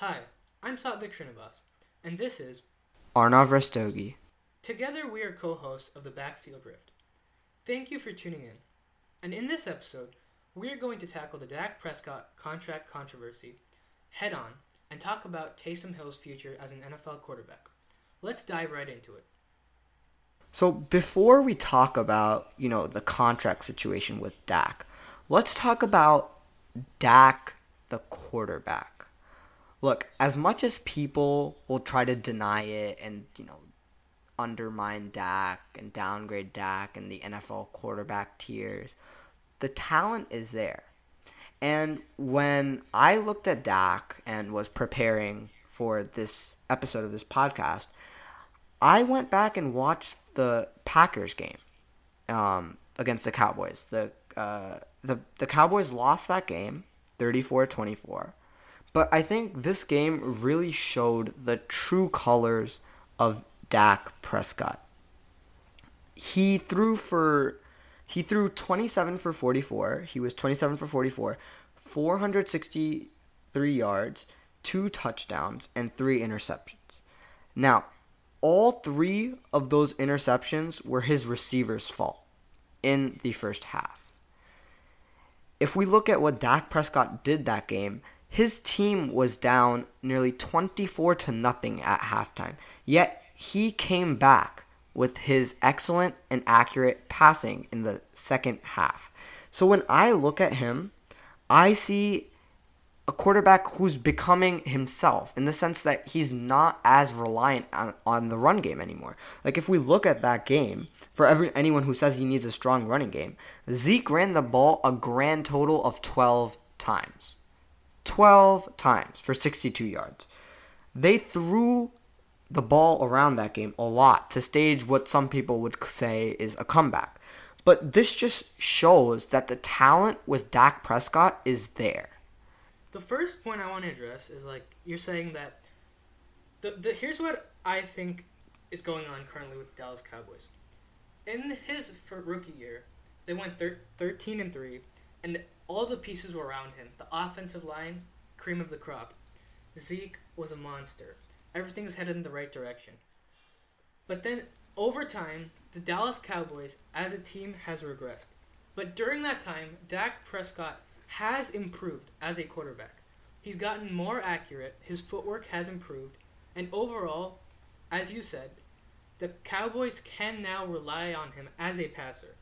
Hi, I'm Satvik Srinivas, and this is Arnav Rastogi. Together we are co-hosts of the Backfield Rift. Thank you for tuning in. And in this episode, we are going to tackle the Dak Prescott contract controversy head on and talk about Taysom Hill's future as an NFL quarterback. Let's dive right into it. So before we talk about, you know, the contract situation with Dak, let's talk about Dak the quarterback. Look, as much as people will try to deny it and, you know, undermine Dak and downgrade Dak and the NFL quarterback tiers, the talent is there. And when I looked at Dak and was preparing for this episode of this podcast, I went back and watched the Packers game um, against the Cowboys. The uh, the the Cowboys lost that game 34-24. But I think this game really showed the true colors of Dak Prescott. He threw for he threw 27 for 44. He was 27 for 44, 463 yards, two touchdowns, and three interceptions. Now, all three of those interceptions were his receiver's fault in the first half. If we look at what Dak Prescott did that game, his team was down nearly 24 to nothing at halftime. Yet he came back with his excellent and accurate passing in the second half. So when I look at him, I see a quarterback who's becoming himself in the sense that he's not as reliant on, on the run game anymore. Like if we look at that game, for every anyone who says he needs a strong running game, Zeke ran the ball a grand total of 12 times. 12 times for 62 yards. They threw the ball around that game a lot to stage what some people would say is a comeback. But this just shows that the talent with Dak Prescott is there. The first point I want to address is like you're saying that the, the here's what I think is going on currently with the Dallas Cowboys. In his rookie year, they went thir- 13 and 3 and all the pieces were around him. The offensive line, cream of the crop. Zeke was a monster everything's headed in the right direction. But then over time, the Dallas Cowboys as a team has regressed. But during that time, Dak Prescott has improved as a quarterback. He's gotten more accurate, his footwork has improved, and overall, as you said, the Cowboys can now rely on him as a passer.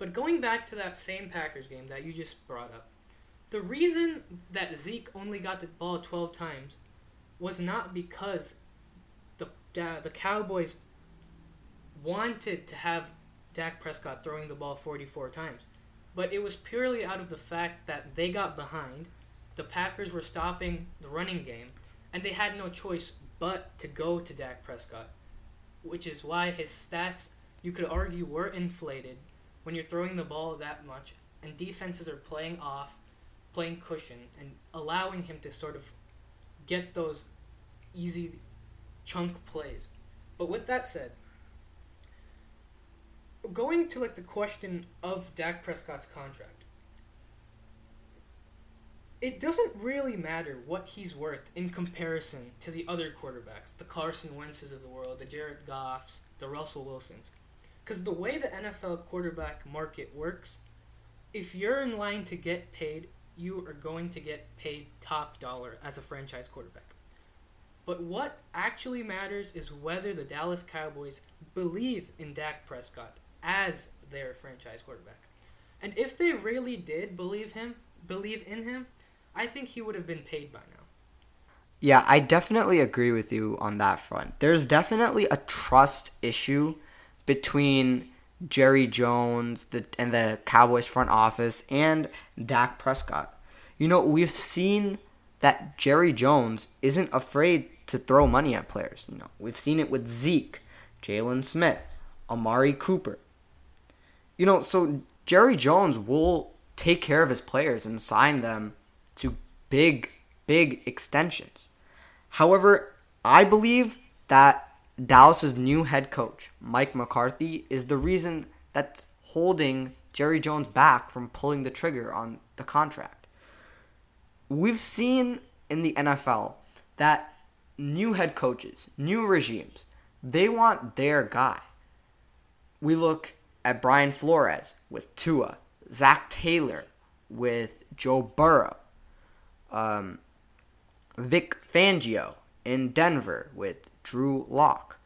But going back to that same Packers game that you just brought up, the reason that Zeke only got the ball 12 times was not because the the Cowboys wanted to have Dak Prescott throwing the ball 44 times, but it was purely out of the fact that they got behind, the Packers were stopping the running game, and they had no choice but to go to Dak Prescott, which is why his stats you could argue were inflated when you're throwing the ball that much and defenses are playing off, playing cushion and allowing him to sort of get those easy chunk plays. But with that said, going to like the question of Dak Prescott's contract, it doesn't really matter what he's worth in comparison to the other quarterbacks, the Carson Wentz's of the world, the Jared Goffs, the Russell Wilsons. Because the way the NFL quarterback market works, if you're in line to get paid, you are going to get paid top dollar as a franchise quarterback. But what actually matters is whether the Dallas Cowboys believe in Dak Prescott as their franchise quarterback. And if they really did believe him, believe in him, I think he would have been paid by now. Yeah, I definitely agree with you on that front. There's definitely a trust issue between Jerry Jones the, and the Cowboys front office and Dak Prescott. You know, we've seen that Jerry Jones isn't afraid to throw money at players. You know, we've seen it with Zeke, Jaylon Smith, Amari Cooper. You know, so Jerry Jones will take care of his players and sign them to big, big extensions. However, I believe that Dallas's new head coach, Mike McCarthy, is the reason that's holding Jerry Jones back from pulling the trigger on the contract we've seen in the NFL that new head coaches, new regimes, they want their guy. We look at Brian Flores with Tua, Zac Taylor with Joe Burrow, um, Vic Fangio in Denver with Drew Lock.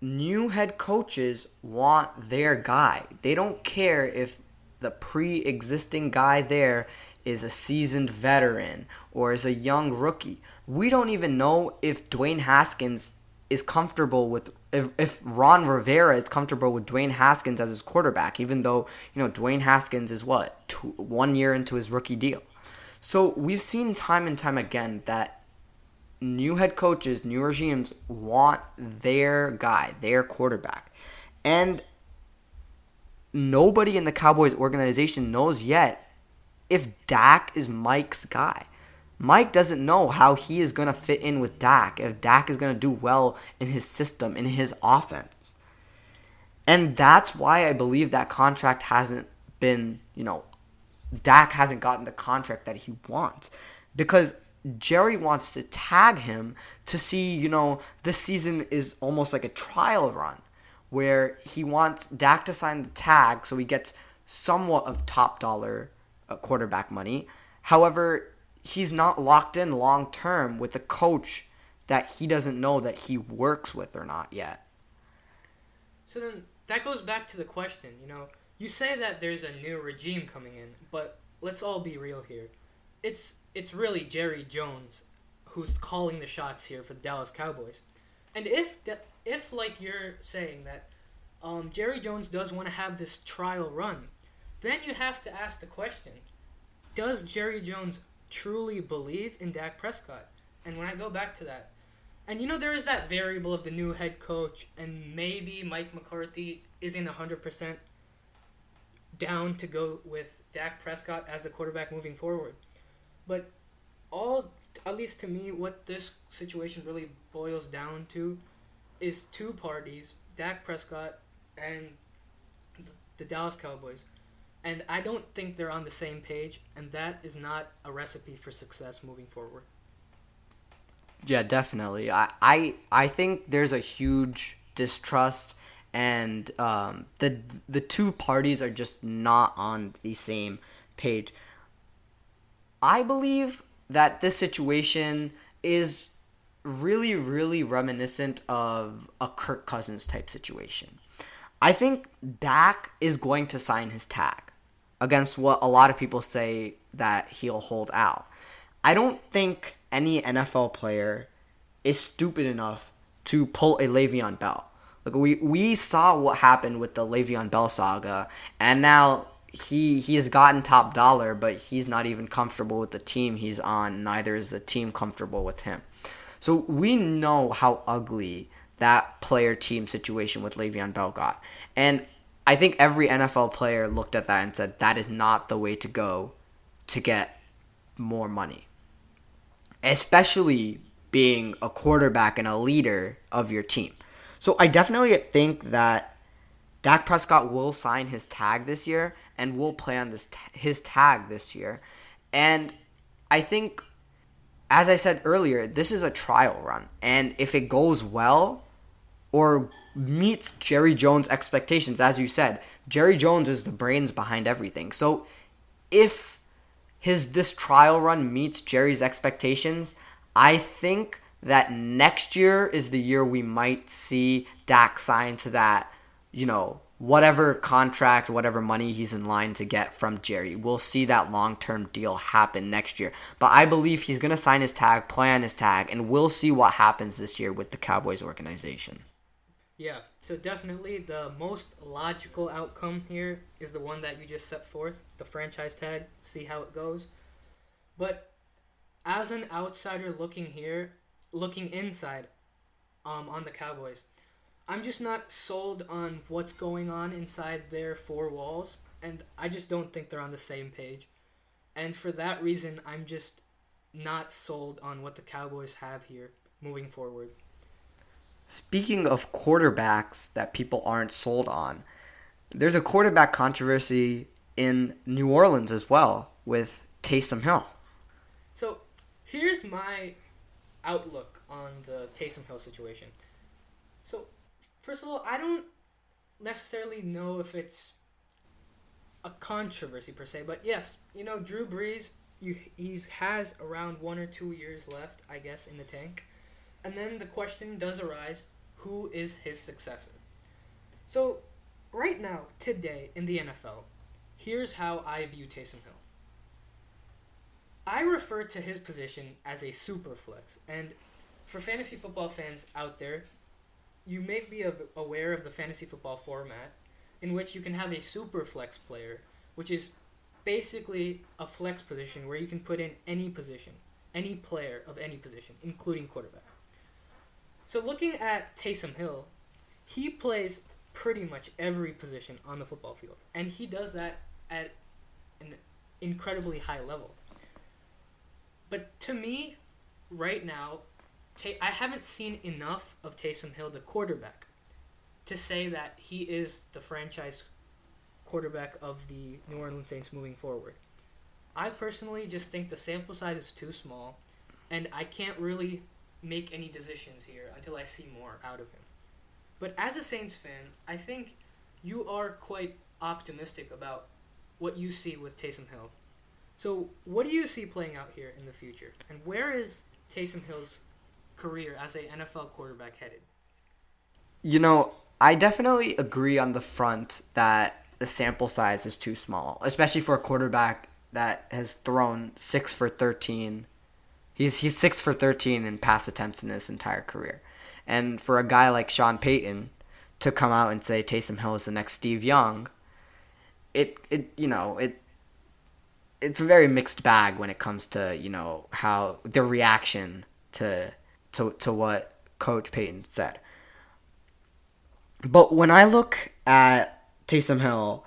New head coaches want their guy. They don't care if the pre existing guy there is a seasoned veteran or is a young rookie. We don't even know if Dwayne Haskins is comfortable with if, if Ron Rivera is comfortable with Dwayne Haskins as his quarterback, even though you know Dwayne Haskins is what two, one year into his rookie deal. So we've seen time and time again that new head coaches, new regimes want their guy, their quarterback, and nobody in the Cowboys organization knows yet if Dak is Mike's guy. Mike doesn't know how he is going to fit in with Dak, if Dak is going to do well in his system, in his offense. And that's why I believe that contract hasn't been, you know, Dak hasn't gotten the contract that he wants. Because Jerry wants to tag him to see, you know, this season is almost like a trial run where he wants Dak to sign the tag so he gets somewhat of top dollar uh, quarterback money. However, he's not locked in long term with a coach that he doesn't know that he works with or not yet. So then that goes back to the question, you know, you say that there's a new regime coming in, but let's all be real here. It's it's really Jerry Jones who's calling the shots here for the Dallas Cowboys. And if if like you're saying that um, Jerry Jones does want to have this trial run, then you have to ask the question: Does Jerry Jones truly believe in Dak Prescott. And when I go back to that, and you know, there is that variable of the new head coach, and maybe Mike McCarthy isn't 100% down to go with Dak Prescott as the quarterback moving forward. But all, at least to me, what this situation really boils down to is two parties Dak Prescott and the Dallas Cowboys and I don't think they're on the same page, and that is not a recipe for success moving forward. Yeah, definitely. I I, I think there's a huge distrust, and um, the the two parties are just not on the same page. I believe that this situation is really, really reminiscent of a Kirk Cousins type situation. I think Dak is going to sign his tag against what a lot of people say that he'll hold out. I don't think any NFL player is stupid enough to pull a Le'Veon Bell. Like we we saw what happened with the Le'Veon Bell saga, and now he he has gotten top dollar, but he's not even comfortable with the team he's on. Neither is the team comfortable with him. So we know how ugly that player team situation with Le'Veon Bell got, and I think every NFL player looked at that and said that is not the way to go to get more money. Especially being a quarterback and a leader of your team. So I definitely think that Dak Prescott will sign his tag this year and will play on this his tag this year. And I think as I said earlier, this is a trial run. And if it goes well or meets Jerry Jones' expectations. As you said, Jerry Jones is the brains behind everything. So if his this trial run meets Jerry's expectations, I think that next year is the year we might see Dak sign to that, you know, whatever contract, whatever money he's in line to get from Jerry. We'll see that long term deal happen next year. But I believe he's going to sign his tag, play on his tag, and we'll see what happens this year with the Cowboys organization. Yeah, so definitely the most logical outcome here is the one that you just set forth the franchise tag, see how it goes. But as an outsider looking here, looking inside um, on the Cowboys, I'm just not sold on what's going on inside their four walls, and I just don't think they're on the same page. And for that reason, I'm just not sold on what the Cowboys have here moving forward. Speaking of quarterbacks that people aren't sold on, there's a quarterback controversy in New Orleans as well with Taysom Hill. So here's my outlook on the Taysom Hill situation. So first of all, I don't necessarily know if it's a controversy per se, but yes, you know Drew Brees, you he's has around one or two years left, I guess, in the tank, and then the question does arise: who is his successor? So, right now, today in the NFL, here's how I view Taysom Hill. I refer to his position as a super flex, and for fantasy football fans out there, you may be aware of the fantasy football format in which you can have a super flex player, which is basically a flex position where you can put in any position, any player of any position, including quarterback. So looking at Taysom Hill, he plays pretty much every position on the football field, and he does that at an incredibly high level. But to me, right now, I haven't seen enough of Taysom Hill, the quarterback, to say that he is the franchise quarterback of the New Orleans Saints moving forward. I personally just think the sample size is too small, and I can't really make any decisions here until I see more out of him. But as a Saints fan, I think you are quite optimistic about what you see with Taysom Hill. So, what do you see playing out here in the future? And where is Taysom Hill's career as a NFL quarterback headed? You know, I definitely agree on the front that the sample size is too small, especially for a quarterback that has thrown 6 for 13. He's he's 6 for 13 in pass attempts in his entire career. And for a guy like Sean Payton to come out and say Taysom Hill is the next Steve Young, it it you know, it it's a very mixed bag when it comes to, you know, how the reaction to to to what Coach Payton said. But when I look at Taysom Hill,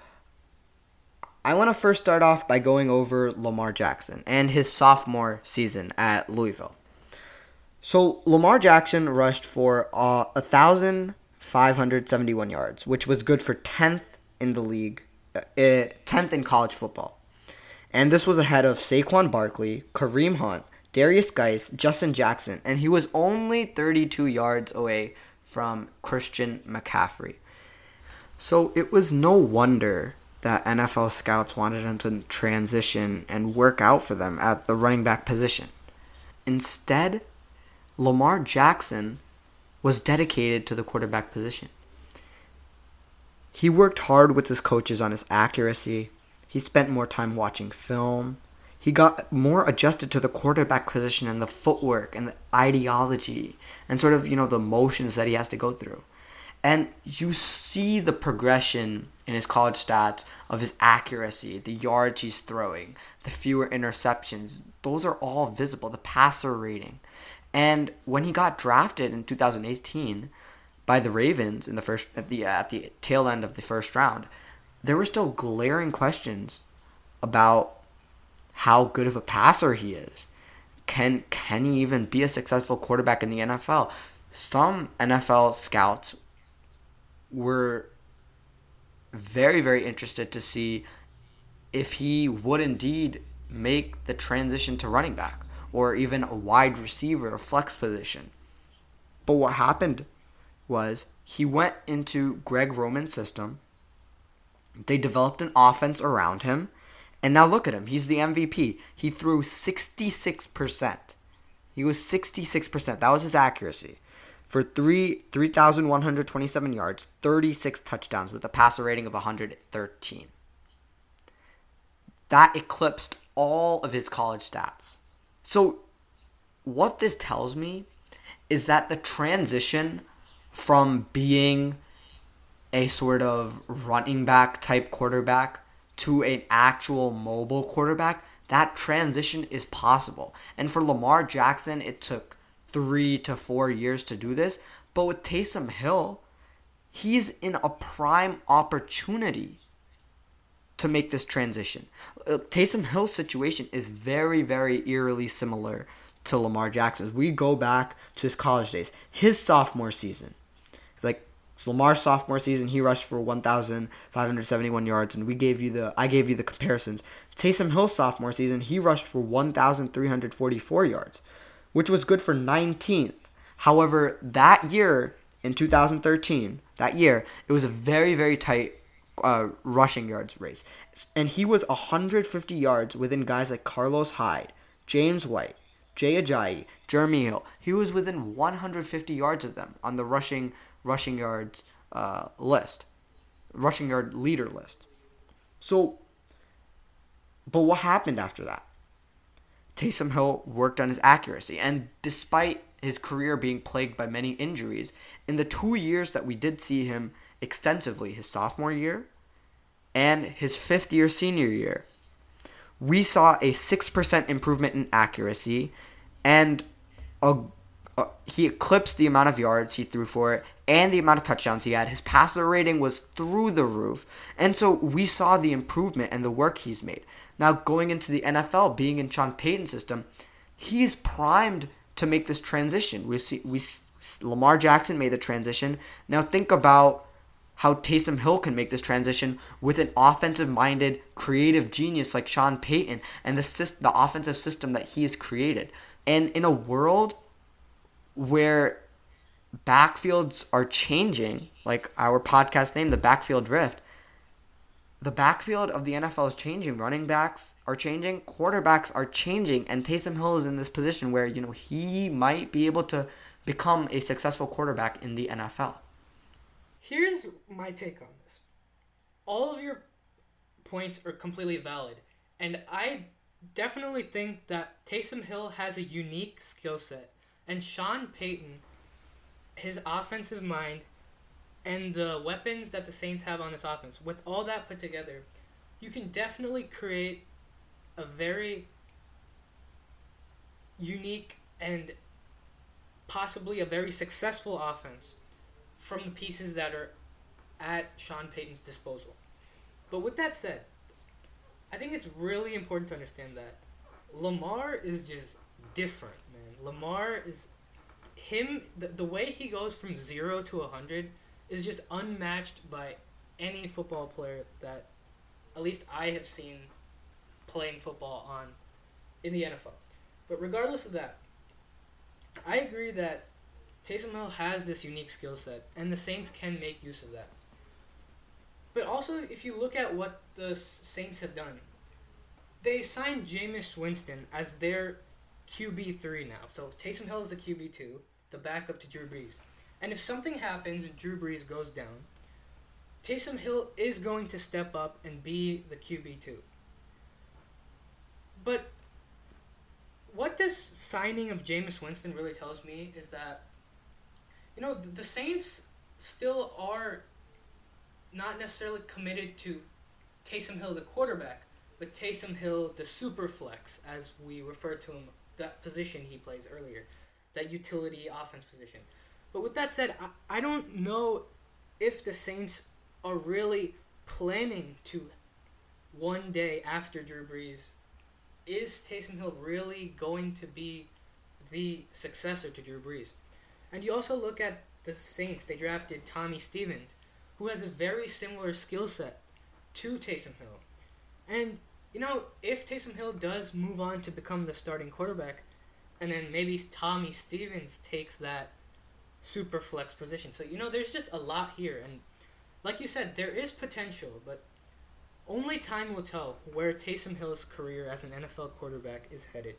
I want to first start off by going over Lamar Jackson and his sophomore season at Louisville. So Lamar Jackson rushed for uh, 1,571 yards, which was good for 10th in the league, uh, 10th in college football. And this was ahead of Saquon Barkley, Kareem Hunt, Derrius Guice, Justin Jackson, and he was only 32 yards away from Christian McCaffrey. So it was no wonder that NFL scouts wanted him to transition and work out for them at the running back position. Instead, Lamar Jackson was dedicated to the quarterback position. He worked hard with his coaches on his accuracy. He spent more time watching film. He got more adjusted to the quarterback position and the footwork and the ideology and sort of, you know, the motions that he has to go through. And you see the progression in his college stats of his accuracy, the yards he's throwing, the fewer interceptions. Those are all visible, the passer rating. And when he got drafted in 2018 by the Ravens in the first at the uh, at the tail end of the first round, there were still glaring questions about how good of a passer he is. Can can he even be a successful quarterback in the NFL? Some NFL scouts were very very interested to see if he would indeed make the transition to running back or even a wide receiver or flex position. But what happened was he went into Greg Roman's system. They developed an offense around him. And now look at him. He's the MVP. He threw 66%. He was 66%. That was his accuracy. For three 3,127 yards, 36 touchdowns with a passer rating of 113. That eclipsed all of his college stats. So, what this tells me is that the transition from being a sort of running back type quarterback to an actual mobile quarterback, that transition is possible. And for Lamar Jackson, it took three to four years to do this. But with Taysom Hill, he's in a prime opportunity to make this transition. Uh, Taysom Hill's situation is very, very eerily similar to Lamar Jackson's. We go back to his college days, his sophomore season. So Lamar's sophomore season, he rushed for 1,571 yards, and we gave you the I gave you the comparisons. Taysom Hill's sophomore season, he rushed for 1,344 yards, which was good for 19th. However, that year in 2013, that year it was a very very tight uh, rushing yards race, and he was 150 yards within guys like Carlos Hyde, James White, Jay Ajayi, Jeremy Hill. He was within 150 yards of them on the rushing rushing yards uh, list, rushing yard leader list. So, but what happened after that? Taysom Hill worked on his accuracy, and despite his career being plagued by many injuries, in the two years that we did see him extensively, his sophomore year and his fifth year senior year, we saw a 6% improvement in accuracy and a, a, he eclipsed the amount of yards he threw for it and the amount of touchdowns he had. His passer rating was through the roof. And so we saw the improvement and the work he's made. Now, going into the NFL, being in Sean Payton's system, he's primed to make this transition. We see we Lamar Jackson made the transition. Now think about how Taysom Hill can make this transition with an offensive-minded, creative genius like Sean Payton and the the offensive system that he has created. And in a world where backfields are changing, like our podcast name, the Backfield Rift, the backfield of the NFL is changing. Running backs are changing, quarterbacks are changing, and Taysom Hill is in this position where you know he might be able to become a successful quarterback in the NFL. Here's my take on this. All of your points are completely valid, and I definitely think that Taysom Hill has a unique skill set, and Sean Payton, his offensive mind and the weapons that the Saints have on this offense, with all that put together, you can definitely create a very unique and possibly a very successful offense from the pieces that are at Sean Payton's disposal. But with that said, I think it's really important to understand that Lamar is just different, man. Lamar is him the, the way he goes from 0 to a 100 is just unmatched by any football player that at least I have seen playing football on in the NFL. But regardless of that, I agree that Taysom Hill has this unique skill set, and the Saints can make use of that. But also, if you look at what the Saints have done, they signed Jameis Winston as their QB three now. So Taysom Hill is the QB two, the backup to Drew Brees. And if something happens and Drew Brees goes down, Taysom Hill is going to step up and be the QB2. But what this signing of Jameis Winston really tells me is that, you know, the Saints still are not necessarily committed to Taysom Hill, the quarterback, but Taysom Hill, the super flex, as we refer to him, that position he plays earlier, that utility offense position. But with that said, I, I don't know if the Saints are really planning to one day after Drew Brees, is Taysom Hill really going to be the successor to Drew Brees? And you also look at the Saints, they drafted Tommy Stevens, who has a very similar skill set to Taysom Hill. And, you know, if Taysom Hill does move on to become the starting quarterback, and then maybe Tommy Stevens takes that super flex position. So, you know, there's just a lot here. And like you said, there is potential, but only time will tell where Taysom Hill's career as an NFL quarterback is headed.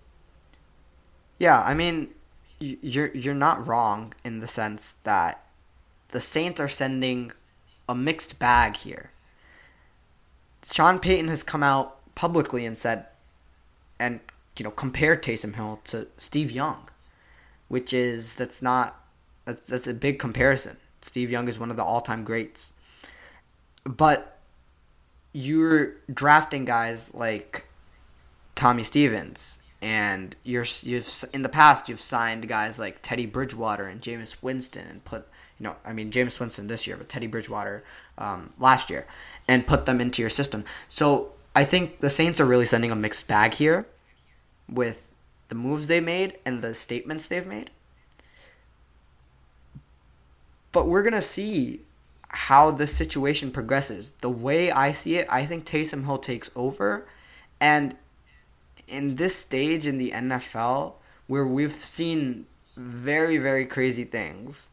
Yeah, I mean, you're you're not wrong in the sense that the Saints are sending a mixed bag here. Sean Payton has come out publicly and said, and you know, compared Taysom Hill to Steve Young, which is that's not that's that's a big comparison. Steve Young is one of the all-time greats. But you're drafting guys like Tommy Stevens and you're you've in the past you've signed guys like Teddy Bridgewater and Jameis Winston and put you know I mean Jameis Winston this year but Teddy Bridgewater um, last year and put them into your system. So I think the Saints are really sending a mixed bag here with the moves they made and the statements they've made. But we're going to see how this situation progresses. The way I see it, I think Taysom Hill takes over. And in this stage in the NFL, where we've seen very, very crazy things,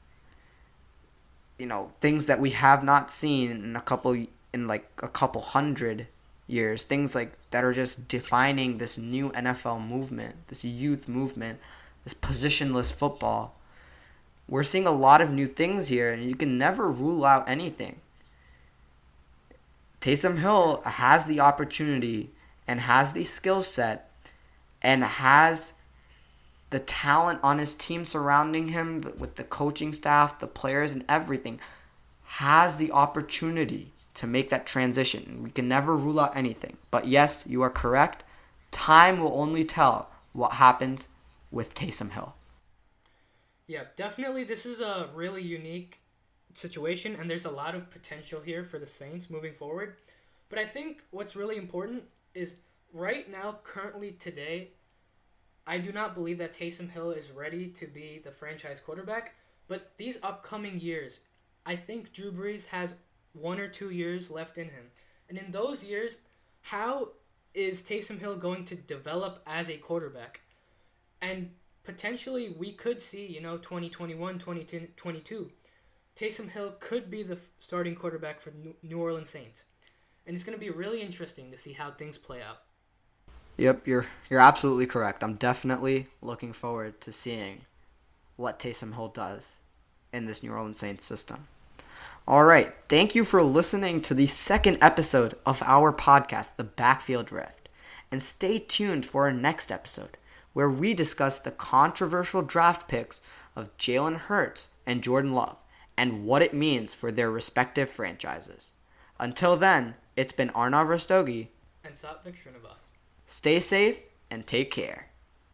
you know, things that we have not seen in a couple, in like a couple hundred years, things like that are just defining this new NFL movement, this youth movement, this positionless football we're seeing a lot of new things here, and you can never rule out anything. Taysom Hill has the opportunity and has the skill set and has the talent on his team surrounding him with the coaching staff, the players, and everything, has the opportunity to make that transition. We can never rule out anything. But yes, you are correct. Time will only tell what happens with Taysom Hill. Yeah, definitely. This is a really unique situation, and there's a lot of potential here for the Saints moving forward. But I think what's really important is right now, currently today, I do not believe that Taysom Hill is ready to be the franchise quarterback. But these upcoming years, I think Drew Brees has one or two years left in him. And in those years, how is Taysom Hill going to develop as a quarterback? And potentially we could see, you know, 2021, 2022, Taysom Hill could be the starting quarterback for the New Orleans Saints. And it's going to be really interesting to see how things play out. Yep, you're you're absolutely correct. I'm definitely looking forward to seeing what Taysom Hill does in this New Orleans Saints system. All right, thank you for listening to the second episode of our podcast, The Backfield Rift. And stay tuned for our next episode where we discuss the controversial draft picks of Jalen Hurts and Jordan Love and what it means for their respective franchises. Until then, it's been Arnav Rastogi and Satvik Srinivas. Stay safe and take care.